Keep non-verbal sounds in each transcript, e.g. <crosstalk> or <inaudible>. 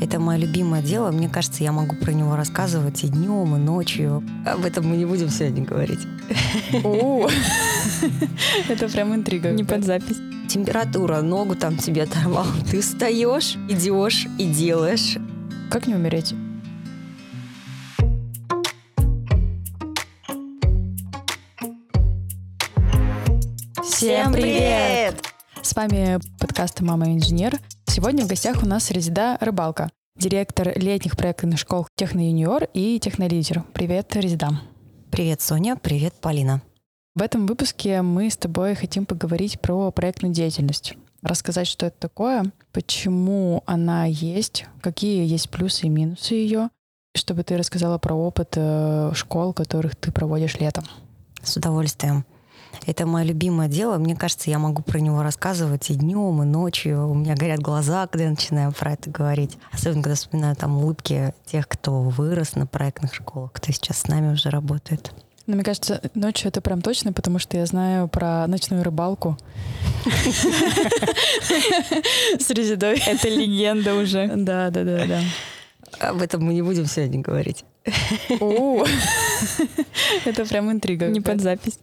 Это мое любимое дело. Мне кажется, я могу про него рассказывать и днем, и ночью. Об этом мы не будем сегодня говорить. <laughs> Это прям интрига. Не под запись. Температура, ногу там тебе оторвал. Ты встаешь, идешь и делаешь. Как не умереть? Всем привет! С вами подкаст «Мама инженер». Сегодня в гостях у нас Резида Рыбалка, директор летних проектных школ «Техно-юниор» и «Технолидер». Привет, Резида. Привет, Соня. Привет, Полина. В этом выпуске мы с тобой хотим поговорить про проектную деятельность. Рассказать, что это такое, почему она есть, какие есть плюсы и минусы ее, чтобы ты рассказала про опыт э, школ, которых ты проводишь летом. С удовольствием. Это мое любимое дело. Мне кажется, я могу про него рассказывать и днем, и ночью. У меня горят глаза, когда я начинаю про это говорить. Особенно, когда вспоминаю там улыбки тех, кто вырос на проектных школах, кто сейчас с нами уже работает. Но мне кажется, ночью это прям точно, потому что я знаю про ночную рыбалку. <laughs> С резидой. Это легенда уже. Да, да, да, да. Об этом мы не будем сегодня говорить. <laughs> Это прям интрига. Не под запись.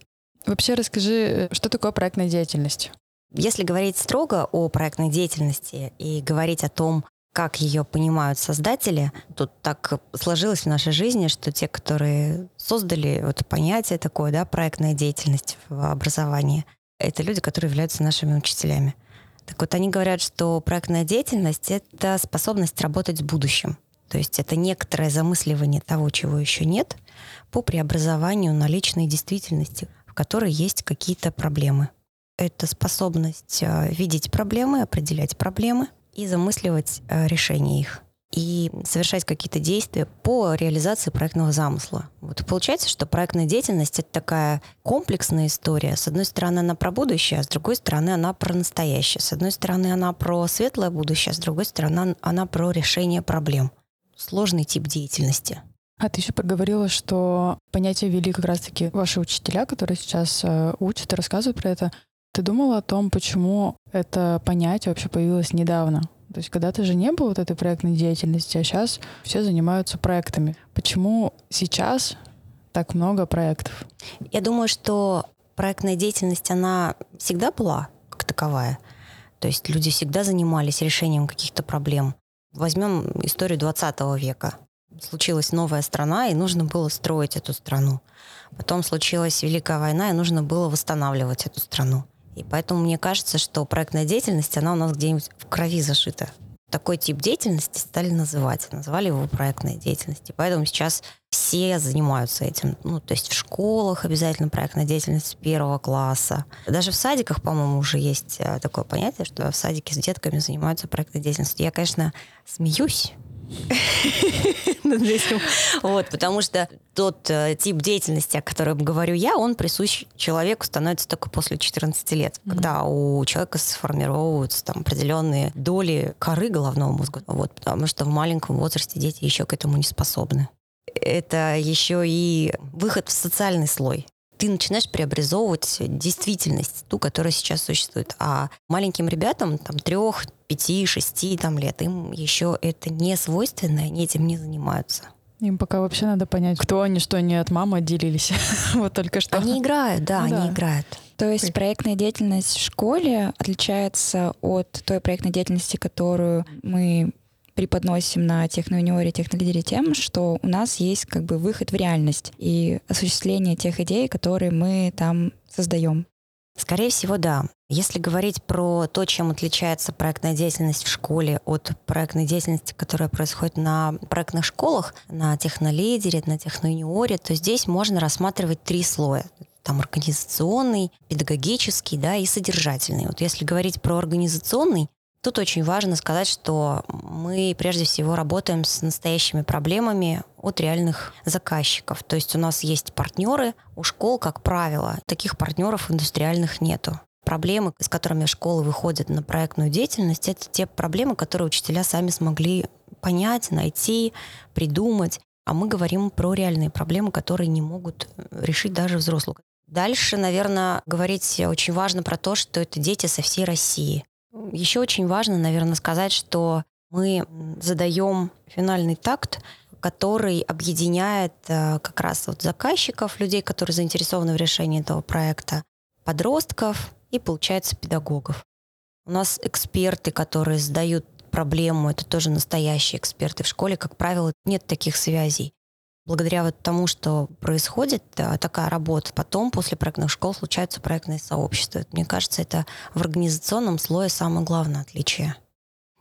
Вообще расскажи, что такое проектная деятельность? Если говорить строго о проектной деятельности и говорить о том, как ее понимают создатели, тут так сложилось в нашей жизни, что те, которые создали вот понятие такое, да, проектная деятельность в образовании, это люди, которые являются нашими учителями. Так вот, они говорят, что проектная деятельность — это способность работать с будущим. То есть это некоторое замысливание того, чего еще нет, по преобразованию наличной действительности, которой есть какие-то проблемы. Это способность э, видеть проблемы, определять проблемы, и замысливать э, решения их и совершать какие-то действия по реализации проектного замысла. Вот получается, что проектная деятельность — это такая комплексная история. С одной стороны, она про будущее, а с другой стороны, она про настоящее. С одной стороны, она про светлое будущее, а с другой стороны, она про решение проблем. Сложный тип деятельности. А ты еще проговорила, что понятие ввели как раз-таки ваши учителя, которые сейчас э, учат и рассказывают про это. Ты думала о том, почему это понятие вообще появилось недавно? То есть когда-то же не было вот этой проектной деятельности, а сейчас все занимаются проектами. Почему сейчас так много проектов? Я думаю, что проектная деятельность, она всегда была как таковая. То есть люди всегда занимались решением каких-то проблем. Возьмем историю 20 века. Случилась новая страна, и нужно было строить эту страну. Потом случилась Великая война, и нужно было восстанавливать эту страну. И поэтому мне кажется, что проектная деятельность, она у нас где-нибудь в крови зашита. Такой тип деятельности стали называть. Называли его проектной деятельностью. Поэтому сейчас все занимаются этим. Ну, то есть в школах обязательно проектная деятельность первого класса. Даже в садиках, по-моему, уже есть э, такое понятие, что в садике с детками занимаются проектной деятельностью. Я, конечно, смеюсь, <laughs> над этим. Вот, потому что тот э, тип деятельности, о котором говорю я, он присущ человеку становится только после 14 лет, mm-hmm. когда у человека сформировываются там определенные доли коры головного мозга. Вот, потому что в маленьком возрасте дети еще к этому не способны. Это еще и выход в социальный слой ты начинаешь преобразовывать действительность, ту, которая сейчас существует. А маленьким ребятам, там, трех, пяти, шести там, лет, им еще это не свойственно, они этим не занимаются. Им пока вообще надо понять, кто они, что они от мамы отделились. <laughs> вот только что. Они играют, да, ну, они да. играют. То есть проектная деятельность в школе отличается от той проектной деятельности, которую мы преподносим на техноуниоре, технолидере тем, что у нас есть как бы выход в реальность и осуществление тех идей, которые мы там создаем. Скорее всего, да. Если говорить про то, чем отличается проектная деятельность в школе от проектной деятельности, которая происходит на проектных школах, на технолидере, на техноюниоре, то здесь можно рассматривать три слоя. Там организационный, педагогический, да, и содержательный. Вот если говорить про организационный, Тут очень важно сказать, что мы прежде всего работаем с настоящими проблемами от реальных заказчиков. То есть у нас есть партнеры, у школ, как правило, таких партнеров индустриальных нету. Проблемы, с которыми школы выходят на проектную деятельность, это те проблемы, которые учителя сами смогли понять, найти, придумать. А мы говорим про реальные проблемы, которые не могут решить даже взрослые. Дальше, наверное, говорить очень важно про то, что это дети со всей России. Еще очень важно, наверное, сказать, что Мы задаем финальный такт, который объединяет э, как раз вот заказчиков, людей, которые заинтересованы в решении этого проекта, подростков и, получается, педагогов. У нас эксперты, которые задают проблему, это тоже настоящие эксперты. В школе, как правило, нет таких связей. Благодаря вот тому, что происходит такая работа, потом после проектных школ случаются проектные сообщества. Мне кажется, это в организационном слое самое главное отличие.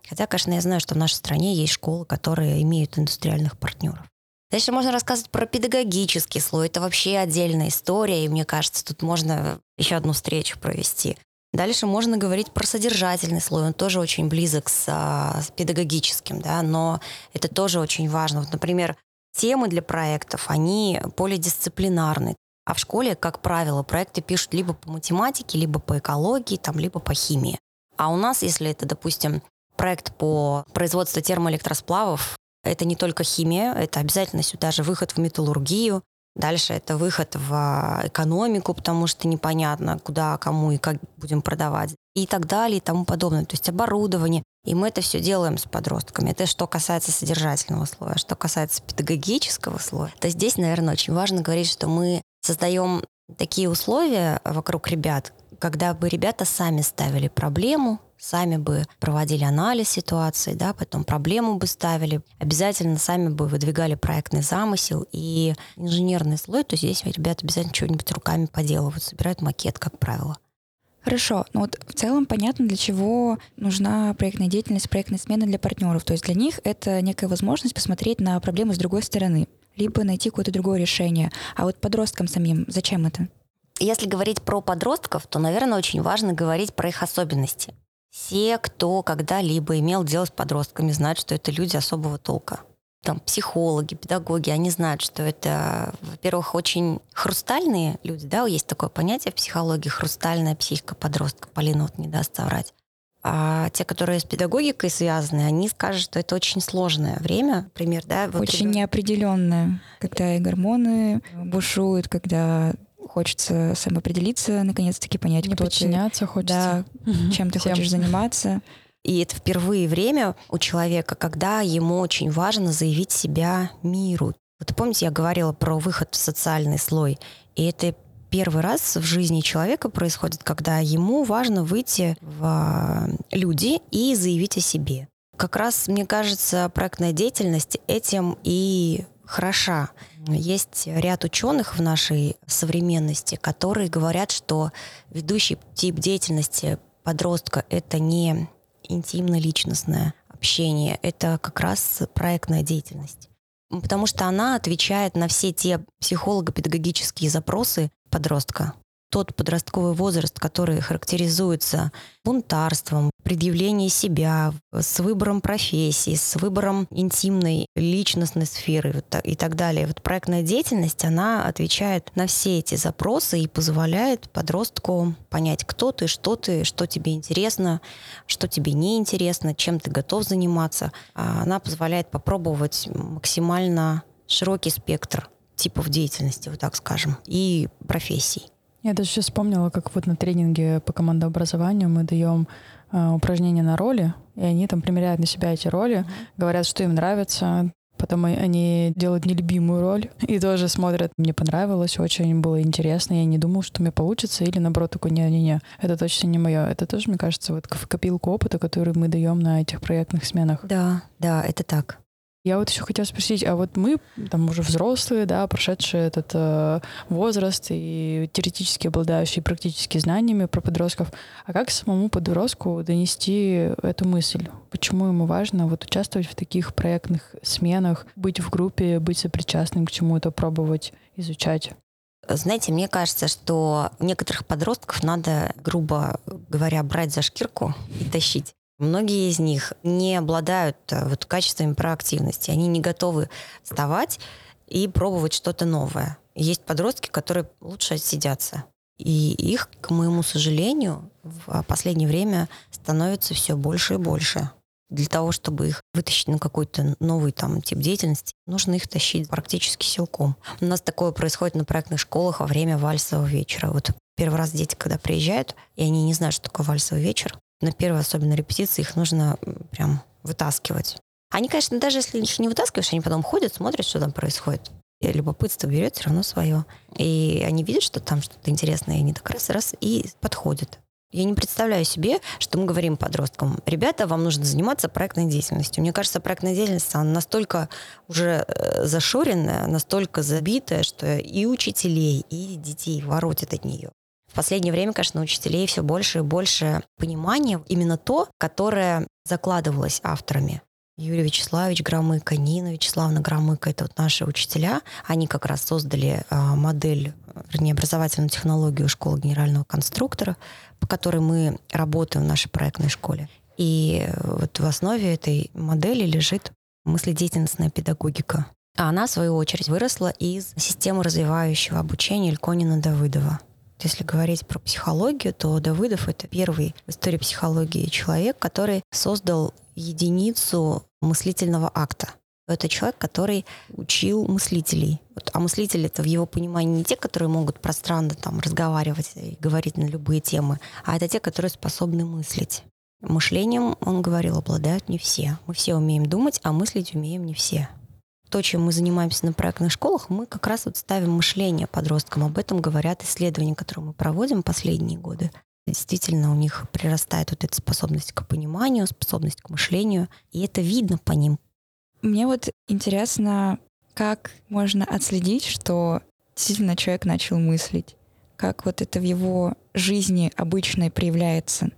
Хотя, конечно, я знаю, что в нашей стране есть школы, которые имеют индустриальных партнеров. Дальше можно рассказывать про педагогический слой. Это вообще отдельная история, и мне кажется, тут можно еще одну встречу провести. Дальше можно говорить про содержательный слой, он тоже очень близок с, а, с педагогическим, да, но это тоже очень важно. Вот, например, темы для проектов, они полидисциплинарны. А в школе, как правило, проекты пишут либо по математике, либо по экологии, там, либо по химии. А у нас, если это, допустим, проект по производству термоэлектросплавов, это не только химия, это обязательно сюда же выход в металлургию, Дальше это выход в а, экономику, потому что непонятно, куда, кому и как будем продавать. И так далее, и тому подобное. То есть оборудование. И мы это все делаем с подростками. Это что касается содержательного слоя. Что касается педагогического слоя, то здесь, наверное, очень важно говорить, что мы создаем такие условия вокруг ребят, когда бы ребята сами ставили проблему, сами бы проводили анализ ситуации, да, потом проблему бы ставили, обязательно сами бы выдвигали проектный замысел и инженерный слой, то здесь ребята обязательно что-нибудь руками поделывают, собирают макет, как правило. Хорошо, ну вот в целом понятно, для чего нужна проектная деятельность, проектная смена для партнеров. То есть для них это некая возможность посмотреть на проблему с другой стороны, либо найти какое-то другое решение. А вот подросткам самим зачем это? Если говорить про подростков, то, наверное, очень важно говорить про их особенности. Все, кто когда-либо имел дело с подростками, знают, что это люди особого толка. Там психологи, педагоги, они знают, что это, во-первых, очень хрустальные люди, да, есть такое понятие в психологии, хрустальная психика подростка. Полина вот не даст соврать. А те, которые с педагогикой связаны, они скажут, что это очень сложное время, например, да. Вот очень ребят... неопределенное, когда и гормоны бушуют, когда хочется самоопределиться, наконец-таки понять, Не кто подчиняться ты. хочется. Да, чем ты хочешь заниматься. И это впервые время у человека, когда ему очень важно заявить себя миру. Вот помните, я говорила про выход в социальный слой. И это первый раз в жизни человека происходит, когда ему важно выйти в а, люди и заявить о себе. Как раз, мне кажется, проектная деятельность этим и хороша. Есть ряд ученых в нашей современности, которые говорят, что ведущий тип деятельности подростка — это не интимно-личностное общение, это как раз проектная деятельность. Потому что она отвечает на все те психолого-педагогические запросы подростка, тот подростковый возраст, который характеризуется бунтарством, предъявлением себя, с выбором профессии, с выбором интимной личностной сферы и так далее. Вот проектная деятельность, она отвечает на все эти запросы и позволяет подростку понять, кто ты, что ты, что тебе интересно, что тебе не интересно, чем ты готов заниматься. А она позволяет попробовать максимально широкий спектр типов деятельности, вот так скажем, и профессий. Я даже сейчас вспомнила, как вот на тренинге по командообразованию мы даем э, упражнения на роли, и они там примеряют на себя эти роли, mm-hmm. говорят, что им нравится, Потом они делают нелюбимую роль <laughs> и тоже смотрят. Мне понравилось, очень было интересно. Я не думал, что мне получится. Или наоборот, такой, не-не-не, это точно не мое. Это тоже, мне кажется, вот в копилку опыта, который мы даем на этих проектных сменах. Да, да, это так. Я вот еще хотела спросить, а вот мы там уже взрослые, да, прошедшие этот э, возраст и теоретически обладающие практически знаниями про подростков, а как самому подростку донести эту мысль? Почему ему важно вот участвовать в таких проектных сменах, быть в группе, быть сопричастным к чему-то, пробовать изучать? Знаете, мне кажется, что некоторых подростков надо, грубо говоря, брать за шкирку и тащить. Многие из них не обладают э, вот качествами проактивности. Они не готовы вставать и пробовать что-то новое. Есть подростки, которые лучше отсидятся. И их, к моему сожалению, в последнее время становится все больше и больше. Для того, чтобы их вытащить на какой-то новый там тип деятельности, нужно их тащить практически силком. У нас такое происходит на проектных школах во время вальсового вечера. Вот первый раз дети, когда приезжают, и они не знают, что такое вальсовый вечер, на первой особенно репетиции их нужно прям вытаскивать. Они, конечно, даже если их не вытаскиваешь, они потом ходят, смотрят, что там происходит. И любопытство берет все равно свое. И они видят, что там что-то интересное, и они так раз, раз, и подходят. Я не представляю себе, что мы говорим подросткам, ребята, вам нужно заниматься проектной деятельностью. Мне кажется, проектная деятельность, она настолько уже э, зашоренная, настолько забитая, что и учителей, и детей воротит от нее. В последнее время, конечно, у учителей все больше и больше понимания, именно то, которое закладывалось авторами. Юрий Вячеславович Громыко, Нина Вячеславовна Громыко, это вот наши учителя. Они как раз создали а, модель, вернее, образовательную технологию школы генерального конструктора, по которой мы работаем в нашей проектной школе. И вот в основе этой модели лежит мыследеятельностная педагогика. А она, в свою очередь, выросла из системы развивающего обучения Ильконина Давыдова. Если говорить про психологию, то Давыдов — это первый в истории психологии человек, который создал единицу мыслительного акта. Это человек, который учил мыслителей. Вот, а мыслители это в его понимании не те, которые могут пространно там разговаривать и говорить на любые темы, а это те, которые способны мыслить. Мышлением, он говорил, обладают не все. Мы все умеем думать, а мыслить умеем не все то, чем мы занимаемся на проектных школах, мы как раз вот ставим мышление подросткам. Об этом говорят исследования, которые мы проводим последние годы. Действительно, у них прирастает вот эта способность к пониманию, способность к мышлению, и это видно по ним. Мне вот интересно, как можно отследить, что действительно человек начал мыслить? Как вот это в его жизни обычной проявляется?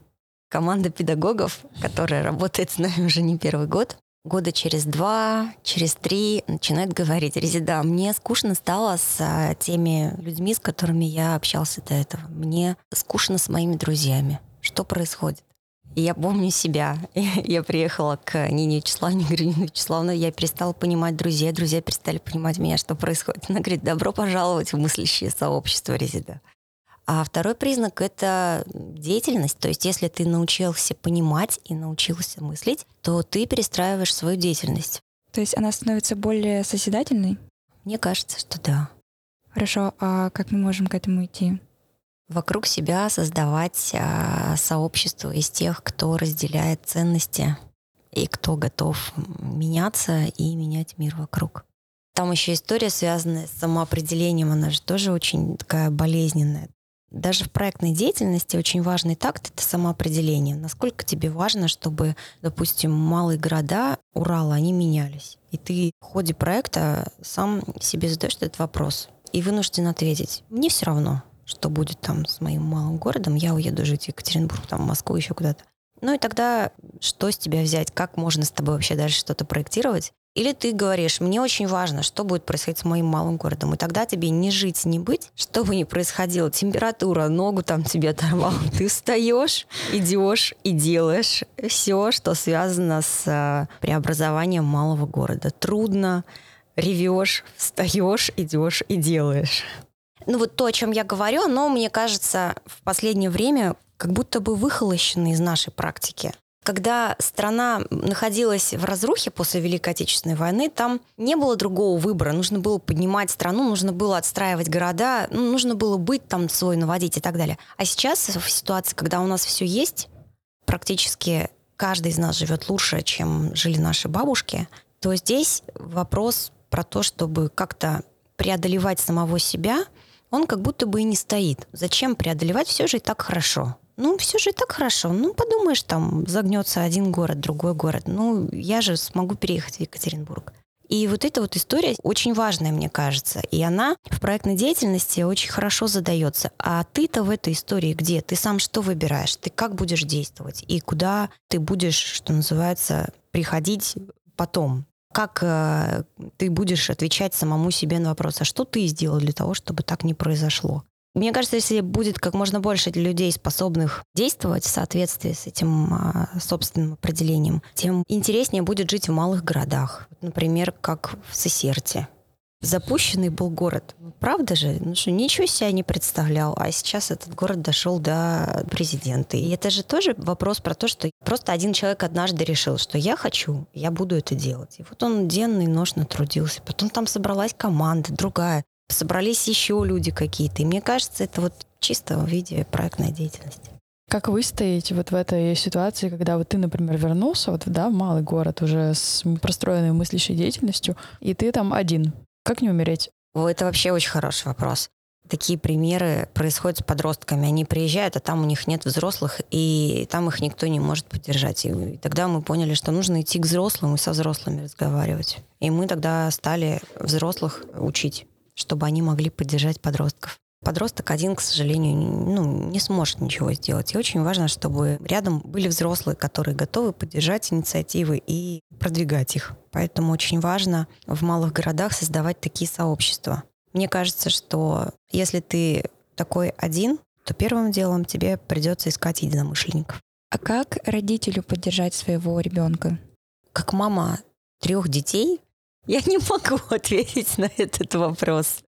Команда педагогов, которая работает с нами уже не первый год, года через два, через три начинает говорить, Резида, мне скучно стало с а, теми людьми, с которыми я общался до этого. Мне скучно с моими друзьями. Что происходит? И я помню себя. <laughs> я приехала к Нине Вячеславовне, говорю, Нина Вячеславовна, я перестала понимать друзей, друзья перестали понимать меня, что происходит. Она говорит, добро пожаловать в мыслящее сообщество Резида. А второй признак — это деятельность. То есть если ты научился понимать и научился мыслить, то ты перестраиваешь свою деятельность. То есть она становится более созидательной? Мне кажется, что да. Хорошо, а как мы можем к этому идти? Вокруг себя создавать а, сообщество из тех, кто разделяет ценности и кто готов меняться и менять мир вокруг. Там еще история, связанная с самоопределением, она же тоже очень такая болезненная. Даже в проектной деятельности очень важный такт — это самоопределение. Насколько тебе важно, чтобы, допустим, малые города Урала, они менялись. И ты в ходе проекта сам себе задаешь этот вопрос и вынужден ответить. Мне все равно, что будет там с моим малым городом. Я уеду жить в Екатеринбург, там, в Москву, еще куда-то. Ну и тогда что с тебя взять? Как можно с тобой вообще дальше что-то проектировать? Или ты говоришь, мне очень важно, что будет происходить с моим малым городом, и тогда тебе не жить, не быть, что бы ни происходило, температура, ногу там тебе оторвал, ты встаешь, идешь и делаешь все, что связано с э, преобразованием малого города. Трудно, ревешь, встаешь, идешь и делаешь. Ну вот то, о чем я говорю, оно, мне кажется, в последнее время как будто бы выхолощено из нашей практики когда страна находилась в разрухе после Великой Отечественной войны, там не было другого выбора. Нужно было поднимать страну, нужно было отстраивать города, ну, нужно было быть там свой, наводить и так далее. А сейчас в ситуации, когда у нас все есть, практически каждый из нас живет лучше, чем жили наши бабушки, то здесь вопрос про то, чтобы как-то преодолевать самого себя, он как будто бы и не стоит. Зачем преодолевать? Все же и так хорошо ну, все же так хорошо. Ну, подумаешь, там загнется один город, другой город. Ну, я же смогу переехать в Екатеринбург. И вот эта вот история очень важная, мне кажется. И она в проектной деятельности очень хорошо задается. А ты-то в этой истории где? Ты сам что выбираешь? Ты как будешь действовать? И куда ты будешь, что называется, приходить потом? Как э, ты будешь отвечать самому себе на вопрос, а что ты сделал для того, чтобы так не произошло? Мне кажется, если будет как можно больше людей, способных действовать в соответствии с этим а, собственным определением, тем интереснее будет жить в малых городах. Например, как в Сесерте. Запущенный был город. Правда же? Ну что, ничего себя не представлял. А сейчас этот город дошел до президента. И это же тоже вопрос про то, что просто один человек однажды решил, что я хочу, я буду это делать. И вот он денно и ношно трудился. Потом там собралась команда другая собрались еще люди какие-то. И мне кажется, это вот чисто в виде проектной деятельности. Как вы стоите вот в этой ситуации, когда вот ты, например, вернулся вот, да, в малый город уже с простроенной мыслящей деятельностью, и ты там один? Как не умереть? Это вообще очень хороший вопрос. Такие примеры происходят с подростками. Они приезжают, а там у них нет взрослых, и там их никто не может поддержать. И тогда мы поняли, что нужно идти к взрослым и со взрослыми разговаривать. И мы тогда стали взрослых учить, чтобы они могли поддержать подростков. Подросток один, к сожалению, ну, не сможет ничего сделать. И очень важно, чтобы рядом были взрослые, которые готовы поддержать инициативы и продвигать их. Поэтому очень важно в малых городах создавать такие сообщества. Мне кажется, что если ты такой один, то первым делом тебе придется искать единомышленников. А как родителю поддержать своего ребенка? Как мама трех детей, я не могу <laughs> ответить на этот вопрос.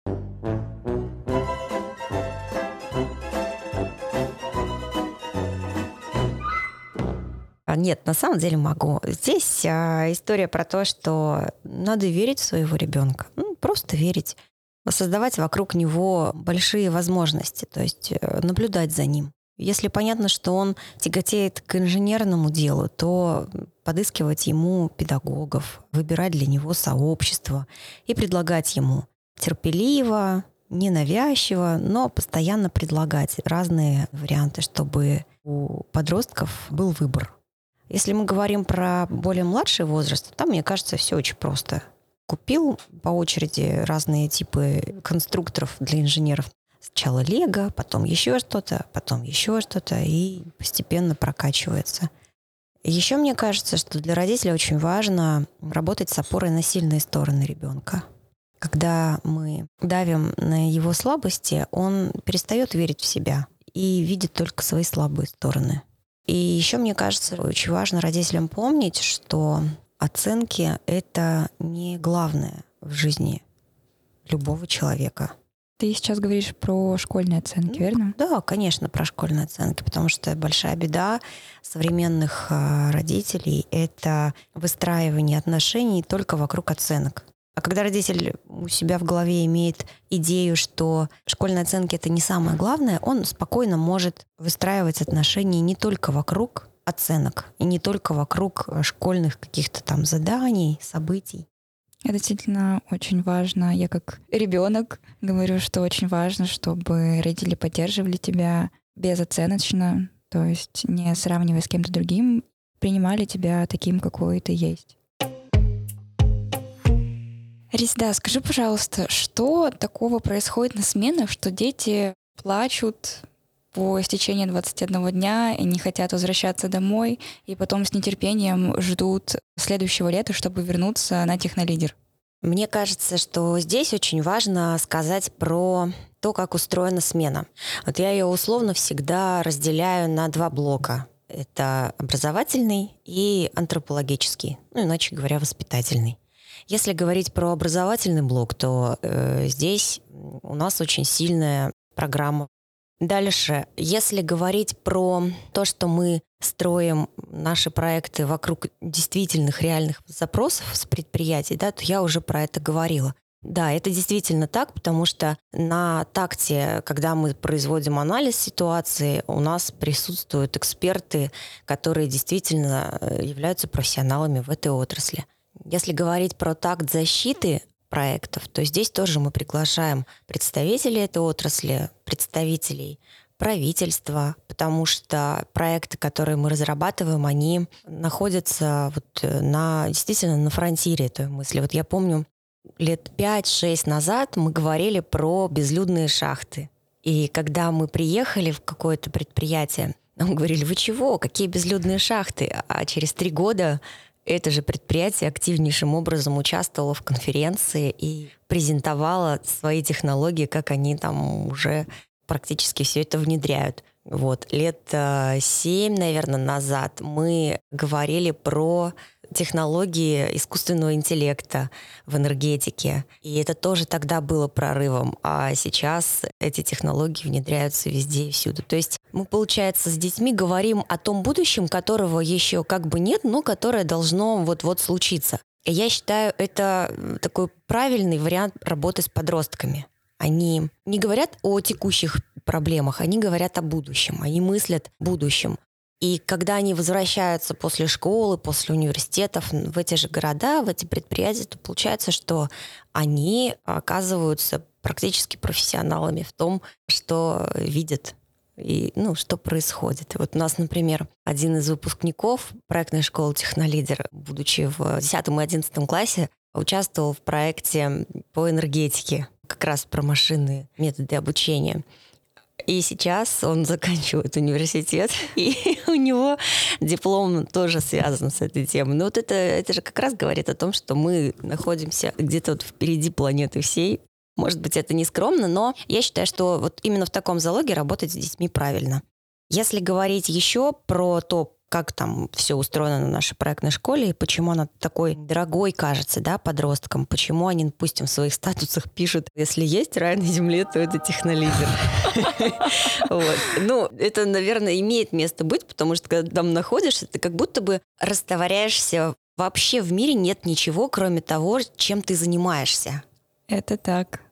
Нет, на самом деле могу. Здесь а, история про то, что надо верить в своего ребенка. Ну, просто верить. Создавать вокруг него большие возможности, то есть э, наблюдать за ним. Если понятно, что он тяготеет к инженерному делу, то подыскивать ему педагогов, выбирать для него сообщество и предлагать ему терпеливо, ненавязчиво, но постоянно предлагать разные варианты, чтобы у подростков был выбор. Если мы говорим про более младший возраст, там, мне кажется, все очень просто. Купил по очереди разные типы конструкторов для инженеров. Сначала Лего, потом еще что-то, потом еще что-то, и постепенно прокачивается. Еще мне кажется, что для родителей очень важно работать с опорой на сильные стороны ребенка. Когда мы давим на его слабости, он перестает верить в себя и видит только свои слабые стороны. И еще, мне кажется, очень важно родителям помнить, что оценки — это не главное в жизни любого человека. Ты сейчас говоришь про школьные оценки, верно? Да, конечно, про школьные оценки, потому что большая беда современных а, родителей — это выстраивание отношений только вокруг оценок. А когда родитель у себя в голове имеет идею, что школьные оценки это не самое главное, он спокойно может выстраивать отношения не только вокруг оценок и не только вокруг школьных каких-то там заданий, событий. Это действительно очень важно. Я как ребенок говорю, что очень важно, чтобы родители поддерживали тебя безоценочно, то есть не сравнивая с кем-то другим, принимали тебя таким, какой ты есть. Ризда, скажи, пожалуйста, что такого происходит на сменах, что дети плачут по истечении 21 дня и не хотят возвращаться домой, и потом с нетерпением ждут следующего лета, чтобы вернуться на технолидер? Мне кажется, что здесь очень важно сказать про то, как устроена смена. Вот я ее условно всегда разделяю на два блока. Это образовательный и антропологический, ну иначе говоря, воспитательный. Если говорить про образовательный блок, то э, здесь у нас очень сильная программа. Дальше, если говорить про то, что мы строим наши проекты вокруг действительных реальных запросов с предприятий, да, то я уже про это говорила. Да, это действительно так, потому что на такте, когда мы производим анализ ситуации, у нас присутствуют эксперты, которые действительно э, являются профессионалами в этой отрасли. Если говорить про такт защиты проектов, то здесь тоже мы приглашаем представителей этой отрасли, представителей правительства, потому что проекты, которые мы разрабатываем, они находятся вот э, на, действительно на фронтире той мысли. Вот я помню, лет 5-6 назад мы говорили про безлюдные шахты. И когда мы приехали в какое-то предприятие, нам говорили, вы чего, какие безлюдные шахты? А через три года это же предприятие активнейшим образом участвовало в конференции и презентовало свои технологии, как они там уже практически все это внедряют. Вот. Лет э, семь, наверное, назад мы говорили про технологии искусственного интеллекта в энергетике. И это тоже тогда было прорывом. А сейчас эти технологии внедряются везде и всюду. То есть мы, получается, с детьми говорим о том будущем, которого еще как бы нет, но которое должно вот-вот случиться. И я считаю, это такой правильный вариант работы с подростками. Они не говорят о текущих проблемах, они говорят о будущем, они мыслят будущем. И когда они возвращаются после школы, после университетов в эти же города, в эти предприятия, то получается, что они оказываются практически профессионалами в том, что видят и ну, что происходит. вот у нас, например, один из выпускников проектной школы «Технолидер», будучи в 10 и 11 классе, участвовал в проекте по энергетике, как раз про машинные методы обучения. И сейчас он заканчивает <laughs> университет, и у него диплом тоже связан с этой темой. Но вот это, это же как раз говорит о том, что мы находимся где-то вот впереди планеты всей. Может быть, это не скромно, но я считаю, что вот именно в таком залоге работать с детьми правильно. Если говорить еще про то, как там все устроено на нашей проектной школе и почему она такой дорогой кажется, да, подросткам, почему они, допустим, в своих статусах пишут, если есть рай на земле, то это технолидер. <laughs> Ну, это, наверное, имеет место быть, потому что когда там находишься, ты как будто бы растворяешься. Вообще в мире нет ничего, кроме того, чем ты занимаешься. Это так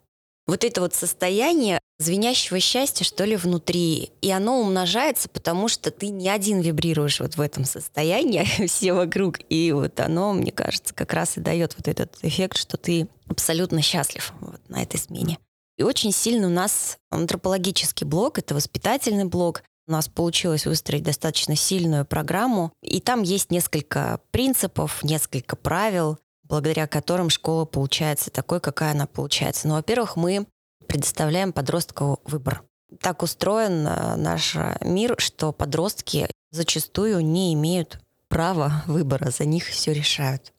вот это вот состояние звенящего счастья, что ли, внутри. И оно умножается, потому что ты не один вибрируешь вот в этом состоянии, <laughs> все вокруг. И вот оно, мне кажется, как раз и дает вот этот эффект, что ты абсолютно счастлив вот на этой смене. И очень сильно у нас антропологический блок, это воспитательный блок. У нас получилось выстроить достаточно сильную программу, и там есть несколько принципов, несколько правил, благодаря которым школа получается такой, какая она получается. Ну, во-первых, мы предоставляем подростку выбор. Так устроен э, наш мир, что подростки зачастую не имеют права <laughs> выбора, за них все решают.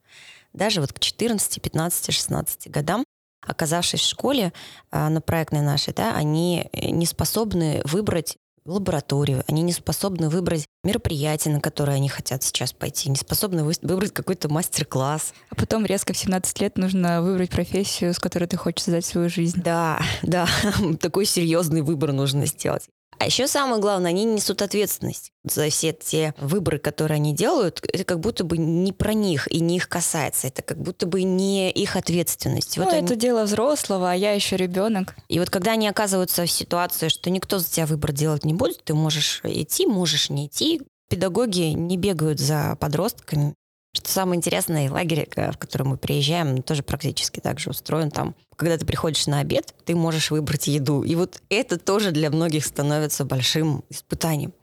Даже вот к 14, 15, 16 годам, оказавшись в школе э, на проектной нашей, да, они не способны выбрать лабораторию, они не способны выбрать мероприятие, на которое они хотят сейчас пойти, не способны выбрать какой-то мастер-класс. А потом резко в 17 лет нужно выбрать профессию, с которой ты хочешь создать свою жизнь. Да, <laughs> да, такой серьезный выбор нужно сделать. А еще самое главное, они несут ответственность за все те выборы, которые они делают. Это как будто бы не про них и не их касается. Это как будто бы не их ответственность. Ну, вот это они... дело взрослого, а я еще ребенок. И вот когда они оказываются в ситуации, что никто за тебя выбор делать не будет, ты можешь идти, можешь не идти. Педагоги не бегают за подростками, что самое интересное, лагерь, э, в который мы приезжаем, тоже практически так же устроен. Там, когда ты приходишь на обед, ты можешь выбрать еду. И вот это тоже для многих становится большим испытанием.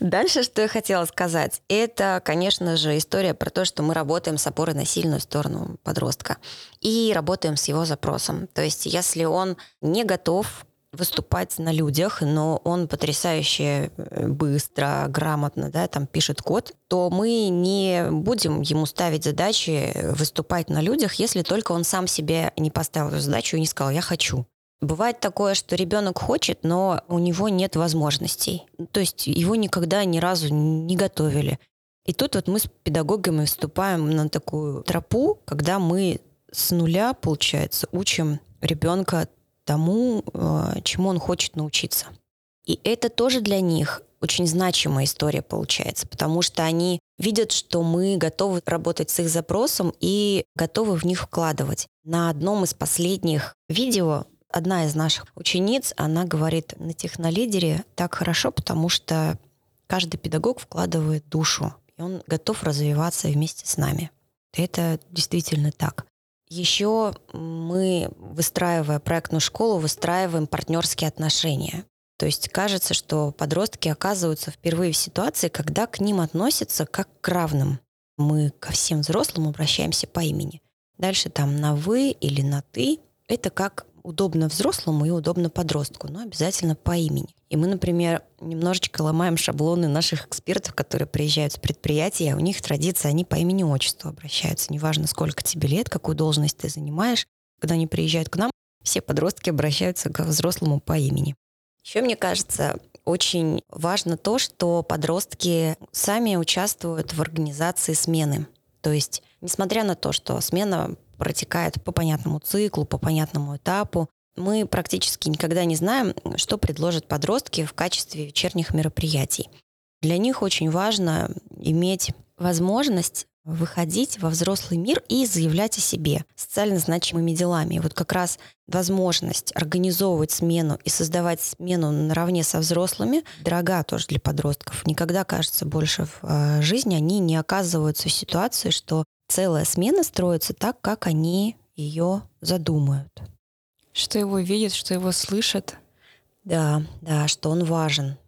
Дальше, что я хотела сказать, это, конечно же, история про то, что мы работаем с опорой на сильную сторону подростка и работаем с его запросом. То есть, если он не готов выступать на людях, но он потрясающе э, быстро, грамотно, да, там пишет код, то мы не будем ему ставить задачи выступать на людях, если только он сам себе не поставил задачу и не сказал «я хочу». Бывает такое, что ребенок хочет, но у него нет возможностей. То есть его никогда ни разу не готовили. И тут вот мы с педагогами вступаем на такую тропу, когда мы с нуля, получается, учим ребенка тому, э, чему он хочет научиться. И это тоже для них очень значимая история получается, потому что они видят, что мы готовы работать с их запросом и готовы в них вкладывать. На одном из последних видео одна из наших учениц, она говорит, на технолидере так хорошо, потому что каждый педагог вкладывает душу, и он готов развиваться вместе с нами. Это действительно так. Еще мы, выстраивая проектную школу, выстраиваем партнерские отношения. То есть кажется, что подростки оказываются впервые в ситуации, когда к ним относятся как к равным. Мы ко всем взрослым обращаемся по имени. Дальше там на «вы» или на «ты» — это как удобно взрослому и удобно подростку, но обязательно по имени. И мы, например, немножечко ломаем шаблоны наших экспертов, которые приезжают с предприятия, у них традиция, они по имени-отчеству обращаются. Неважно, сколько тебе лет, какую должность ты занимаешь. Когда они приезжают к нам, все подростки обращаются к взрослому по имени. Еще, мне кажется, очень важно то, что подростки сами участвуют в организации смены. То есть, несмотря на то, что смена протекает по понятному циклу, по понятному этапу. Мы практически никогда не знаем, что предложат подростки в качестве вечерних мероприятий. Для них очень важно иметь возможность выходить во взрослый мир и заявлять о себе социально значимыми делами. И вот как раз возможность организовывать смену и создавать смену наравне со взрослыми дорога тоже для подростков. Никогда, кажется, больше в э, жизни они не оказываются в ситуации, что целая смена строится так, как они ее задумают. Что его видят, что его слышат. Да, да, что он важен.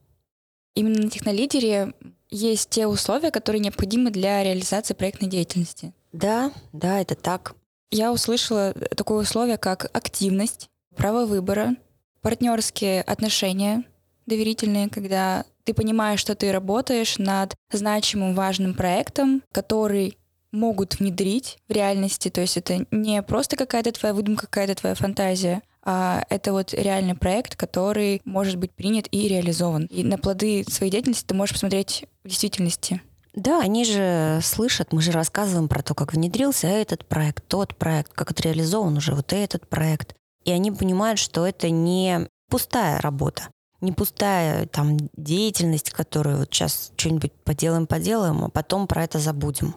Именно на технолидере есть те условия, которые необходимы для реализации проектной деятельности. Да, да, это так. Я услышала такое условие, как активность, право выбора, партнерские отношения доверительные, когда ты понимаешь, что ты работаешь над значимым важным проектом, который могут внедрить в реальности. То есть это не просто какая-то твоя выдумка, какая-то твоя фантазия, а это вот реальный проект, который может быть принят и реализован. И на плоды своей деятельности ты можешь посмотреть в действительности. Да, они же слышат, мы же рассказываем про то, как внедрился этот проект, тот проект, как это реализован уже вот этот проект. И они понимают, что это не пустая работа, не пустая там деятельность, которую вот сейчас что-нибудь поделаем-поделаем, а потом про это забудем.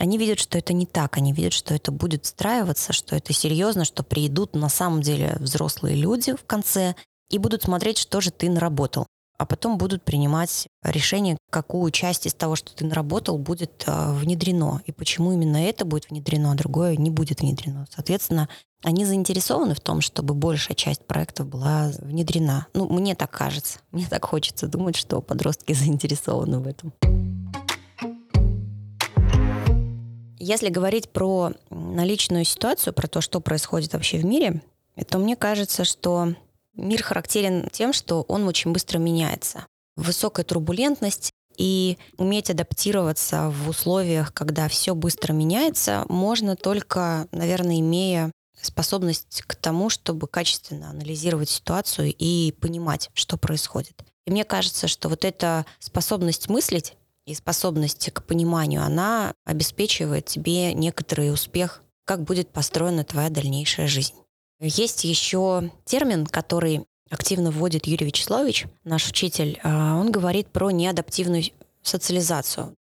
Они видят, что это не так, они видят, что это будет встраиваться, что это серьезно, что придут на самом деле взрослые люди в конце и будут смотреть, что же ты наработал. А потом будут принимать решение, какую часть из того, что ты наработал, будет э, внедрено. И почему именно это будет внедрено, а другое не будет внедрено. Соответственно, они заинтересованы в том, чтобы большая часть проектов была внедрена. Ну, мне так кажется. Мне так хочется думать, что подростки <laughs> заинтересованы в этом. Если говорить про наличную ситуацию, про то, что происходит вообще в мире, то мне кажется, что мир характерен тем, что он очень быстро меняется. Высокая турбулентность и уметь адаптироваться в условиях, когда все быстро меняется, можно только, наверное, имея способность к тому, чтобы качественно анализировать ситуацию и понимать, что происходит. И мне кажется, что вот эта способность мыслить, и способность к пониманию, она обеспечивает тебе некоторый успех, как будет построена твоя дальнейшая жизнь. Есть еще термин, который активно вводит Юрий Вячеславович, наш учитель. А, он говорит про неадаптивную социализацию.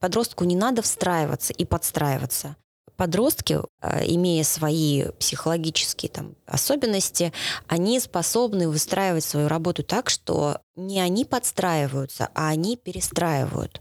Подростку не надо встраиваться и подстраиваться. Подростки, а, имея свои психологические там, особенности, они способны выстраивать свою работу так, что не они подстраиваются, а они перестраивают.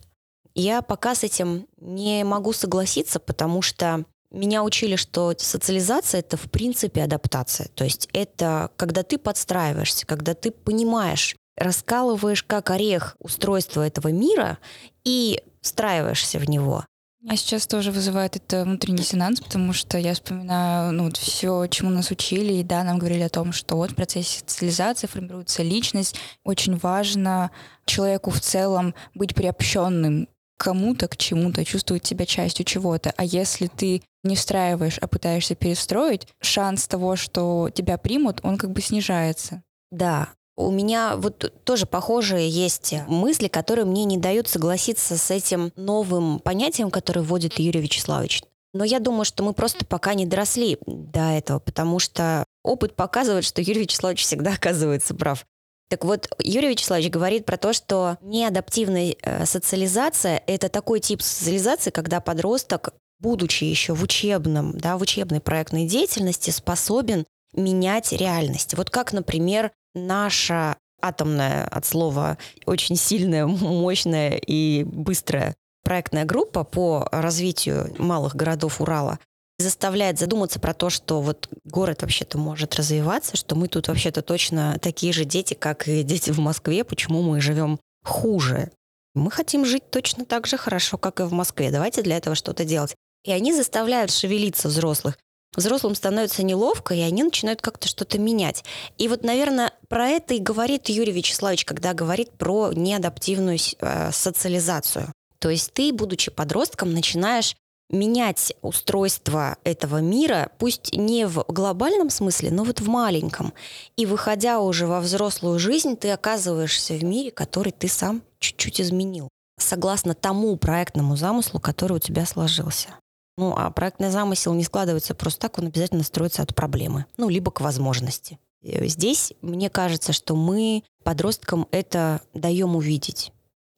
Я пока с этим не могу согласиться, потому что меня учили, что социализация это в принципе адаптация. То есть это когда ты подстраиваешься, когда ты понимаешь, раскалываешь как орех устройство этого мира и встраиваешься в него. А сейчас тоже вызывает это внутренний диссонанс, потому что я вспоминаю ну, вот все, чему нас учили, и да, нам говорили о том, что вот в процессе социализации формируется личность. Очень важно человеку в целом быть приобщенным кому-то, к чему-то, чувствовать себя частью чего-то. А если ты не встраиваешь, а пытаешься перестроить, шанс того, что тебя примут, он как бы снижается. Да, у меня вот тоже похожие есть мысли, которые мне не дают согласиться с этим новым понятием, которое вводит Юрий Вячеславович. Но я думаю, что мы просто пока не доросли до этого, потому что опыт показывает, что Юрий Вячеславович всегда оказывается прав. Так вот, Юрий Вячеславович говорит про то, что неадаптивная э, социализация — это такой тип социализации, когда подросток, будучи еще в учебном, да, в учебной проектной деятельности, способен менять реальность. Вот как, например, наша атомная от слова очень сильная, <laughs> мощная и быстрая проектная группа по развитию малых городов Урала заставляет задуматься про то, что вот город вообще-то может развиваться, что мы тут вообще-то точно такие же дети, как и дети в Москве, почему мы живем хуже. Мы хотим жить точно так же хорошо, как и в Москве. Давайте для этого что-то делать. И они заставляют шевелиться взрослых. Взрослым становится неловко, и они начинают как-то что-то менять. И вот, наверное, про это и говорит Юрий Вячеславович, когда говорит про неадаптивную э, социализацию. То есть ты, будучи подростком, начинаешь менять устройство этого мира, пусть не в глобальном смысле, но вот в маленьком. И выходя уже во взрослую жизнь, ты оказываешься в мире, который ты сам чуть-чуть изменил, согласно тому проектному замыслу, который у тебя сложился. Ну, а проектный замысел не складывается просто так, он обязательно строится от проблемы, ну, либо к возможности. Здесь, мне кажется, что мы подросткам это даем увидеть.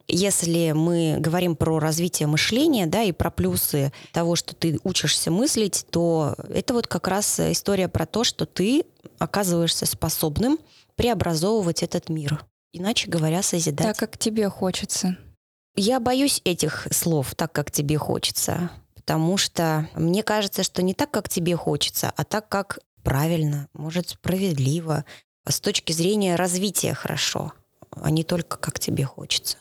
Если мы говорим про развитие мышления, да, и про плюсы того, что ты учишься мыслить, то это вот как раз история про то, что ты оказываешься способным преобразовывать этот мир. Иначе говоря, созидать. Так, как тебе хочется. Я боюсь этих слов, так, как тебе хочется, потому что мне кажется, что не так, как тебе хочется, а так, как правильно, может, справедливо, с точки зрения развития хорошо, а не только как тебе хочется.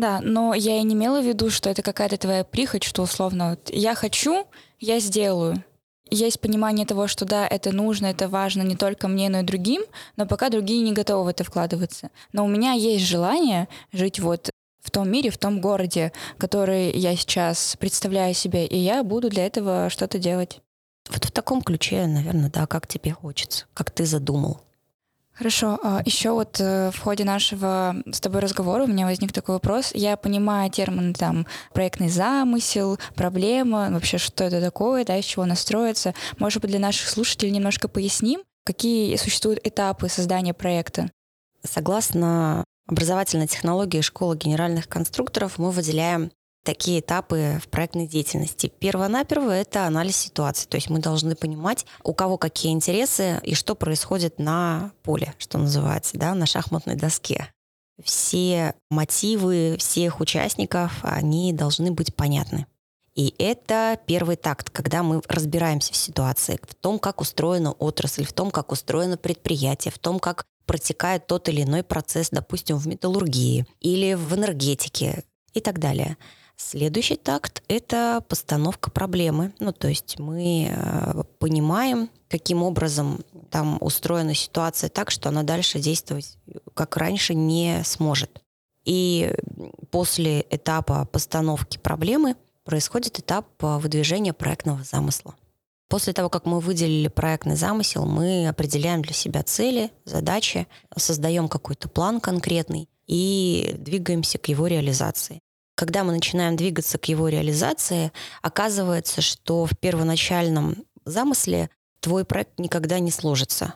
Да, но я и не имела в виду, что это какая-то твоя прихоть, что условно вот я хочу, я сделаю. Есть понимание того, что да, это нужно, это важно не только мне, но и другим, но пока другие не готовы в это вкладываться. Но у меня есть желание жить вот в том мире, в том городе, который я сейчас представляю себе, и я буду для этого что-то делать. Вот в таком ключе, наверное, да, как тебе хочется, как ты задумал. Хорошо. А еще вот э, в ходе нашего с тобой разговора у меня возник такой вопрос. Я понимаю термины там проектный замысел, проблема, вообще что это такое, да, из чего настроиться. Может быть, для наших слушателей немножко поясним, какие существуют этапы создания проекта? Согласно образовательной технологии школы генеральных конструкторов мы выделяем такие этапы в проектной деятельности. Перво-наперво это анализ ситуации. То есть мы должны понимать, у кого какие интересы и что происходит на поле, что называется, да, на шахматной доске. Все мотивы всех участников, они должны быть понятны. И это первый такт, когда мы разбираемся в ситуации, в том, как устроена отрасль, в том, как устроено предприятие, в том, как протекает тот или иной процесс, допустим, в металлургии или в энергетике и так далее. Следующий такт — это постановка проблемы. Ну, то есть мы э, понимаем, каким образом там устроена ситуация так, что она дальше действовать, как раньше, не сможет. И после этапа постановки проблемы происходит этап выдвижения проектного замысла. После того, как мы выделили проектный замысел, мы определяем для себя цели, задачи, создаем какой-то план конкретный и двигаемся к его реализации. Когда мы начинаем двигаться к его реализации, оказывается, что в первоначальном замысле твой проект никогда не сложится.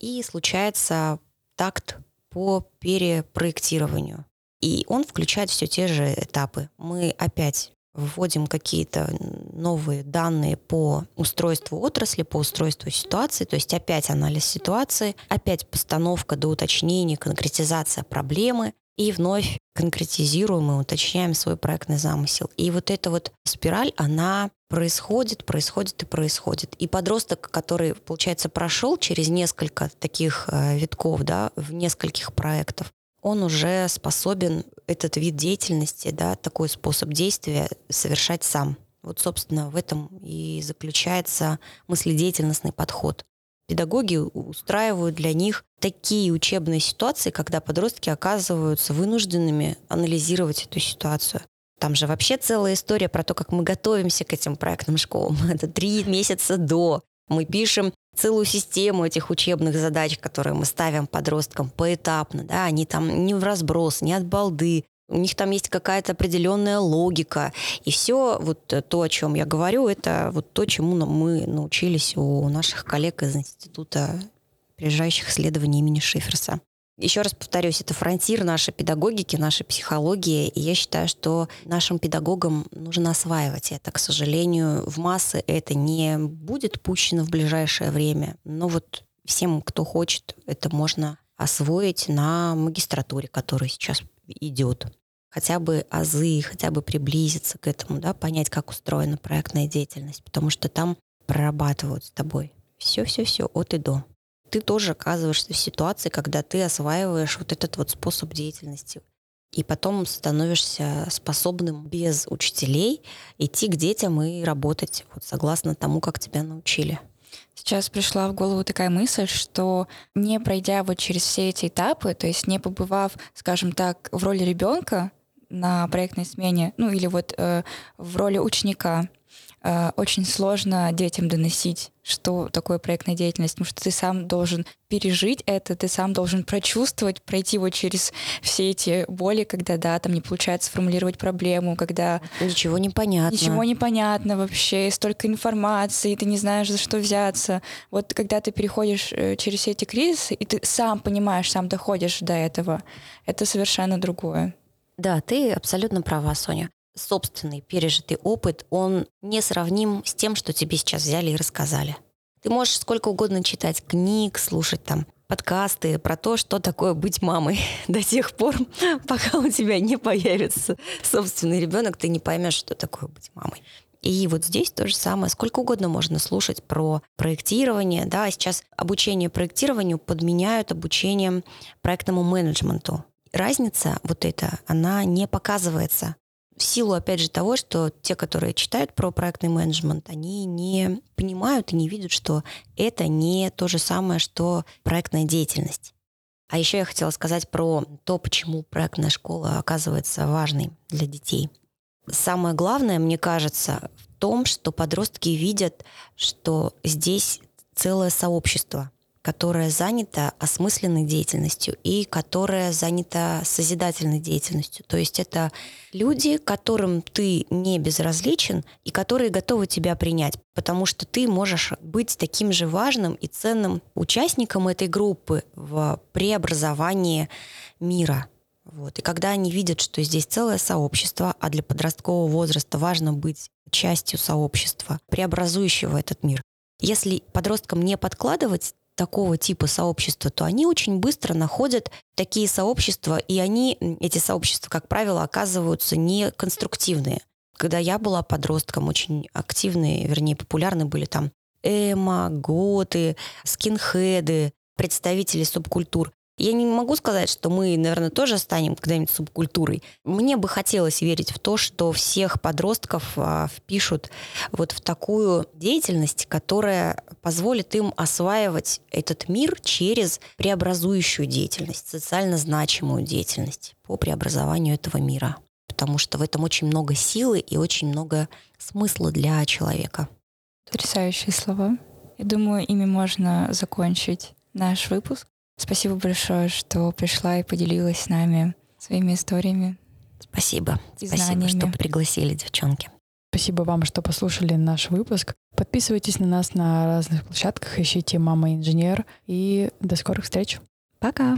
И случается такт по перепроектированию. И он включает все те же этапы. Мы опять вводим какие-то новые данные по устройству отрасли, по устройству ситуации, то есть опять анализ ситуации, опять постановка до уточнения, конкретизация проблемы, и вновь конкретизируем и уточняем свой проектный замысел. И вот эта вот спираль, она происходит, происходит и происходит. И подросток, который, получается, прошел через несколько таких э, витков, да, в нескольких проектов, он уже способен этот вид деятельности, да, такой способ действия совершать сам. Вот, собственно, в этом и заключается мыследеятельностный подход. Педагоги устраивают для них такие учебные ситуации, когда подростки оказываются вынужденными анализировать эту ситуацию. Там же вообще целая история про то, как мы готовимся к этим проектным школам. <laughs> Это три месяца до. Мы пишем целую систему этих учебных задач, которые мы ставим подросткам поэтапно, да, они там не в разброс, не от балды, у них там есть какая-то определенная логика. И все вот то, о чем я говорю, это вот то, чему мы научились у наших коллег из Института приезжающих исследований имени Шиферса. Еще раз повторюсь, это фронтир нашей педагогики, нашей психологии, и я считаю, что нашим педагогам нужно осваивать это. К сожалению, в массы это не будет пущено в ближайшее время, но вот всем, кто хочет, это можно освоить на магистратуре, которая сейчас идет. Хотя бы азы, хотя бы приблизиться к этому, да, понять, как устроена проектная деятельность, потому что там прорабатывают с тобой все-все-все от и до ты тоже оказываешься в ситуации, когда ты осваиваешь вот этот вот способ деятельности. И потом становишься способным без учителей идти к детям и работать вот согласно тому, как тебя научили. Сейчас пришла в голову такая мысль, что не пройдя вот через все эти этапы, то есть не побывав, скажем так, в роли ребенка на проектной смене, ну или вот э, в роли ученика, очень сложно детям доносить, что такое проектная деятельность, потому что ты сам должен пережить это, ты сам должен прочувствовать, пройти вот через все эти боли, когда, да, там не получается сформулировать проблему, когда... Ничего не понятно. Ничего не понятно вообще, столько информации, ты не знаешь, за что взяться. Вот когда ты переходишь э, через все эти кризисы, и ты сам понимаешь, сам доходишь до этого, это совершенно другое. Да, ты абсолютно права, Соня. Собственный пережитый опыт, он не сравним с тем, что тебе сейчас взяли и рассказали. Ты можешь сколько угодно читать книг, слушать там подкасты про то, что такое быть мамой. <laughs> До тех пор, <laughs> пока у тебя не появится собственный ребенок, ты не поймешь, что такое быть мамой. И вот здесь то же самое. Сколько угодно можно слушать про проектирование. Да, сейчас обучение проектированию подменяют обучением проектному менеджменту. Разница вот эта, она не показывается в силу, опять же, того, что те, которые читают про проектный менеджмент, они не понимают и не видят, что это не то же самое, что проектная деятельность. А еще я хотела сказать про то, почему проектная школа оказывается важной для детей. Самое главное, мне кажется, в том, что подростки видят, что здесь целое сообщество – которая занята осмысленной деятельностью и которая занята созидательной деятельностью. То есть это люди, которым ты не безразличен и которые готовы тебя принять, потому что ты можешь быть таким же важным и ценным участником этой группы в преобразовании мира. Вот. И когда они видят, что здесь целое сообщество, а для подросткового возраста важно быть частью сообщества, преобразующего этот мир, если подросткам не подкладывать такого типа сообщества, то они очень быстро находят такие сообщества, и они, эти сообщества, как правило, оказываются неконструктивные. Когда я была подростком, очень активные, вернее, популярны были там эмо, готы, скинхеды, представители субкультур. Я не могу сказать, что мы, наверное, тоже станем когда-нибудь субкультурой. Мне бы хотелось верить в то, что всех подростков а, впишут вот в такую деятельность, которая позволит им осваивать этот мир через преобразующую деятельность, социально значимую деятельность по преобразованию этого мира. Потому что в этом очень много силы и очень много смысла для человека. Потрясающие слова. Я думаю, ими можно закончить наш выпуск. Спасибо большое, что пришла и поделилась с нами своими историями. Спасибо. И Спасибо, знаниями. что пригласили, девчонки. Спасибо вам, что послушали наш выпуск. Подписывайтесь на нас на разных площадках, ищите «Мама инженер» и до скорых встреч. Пока!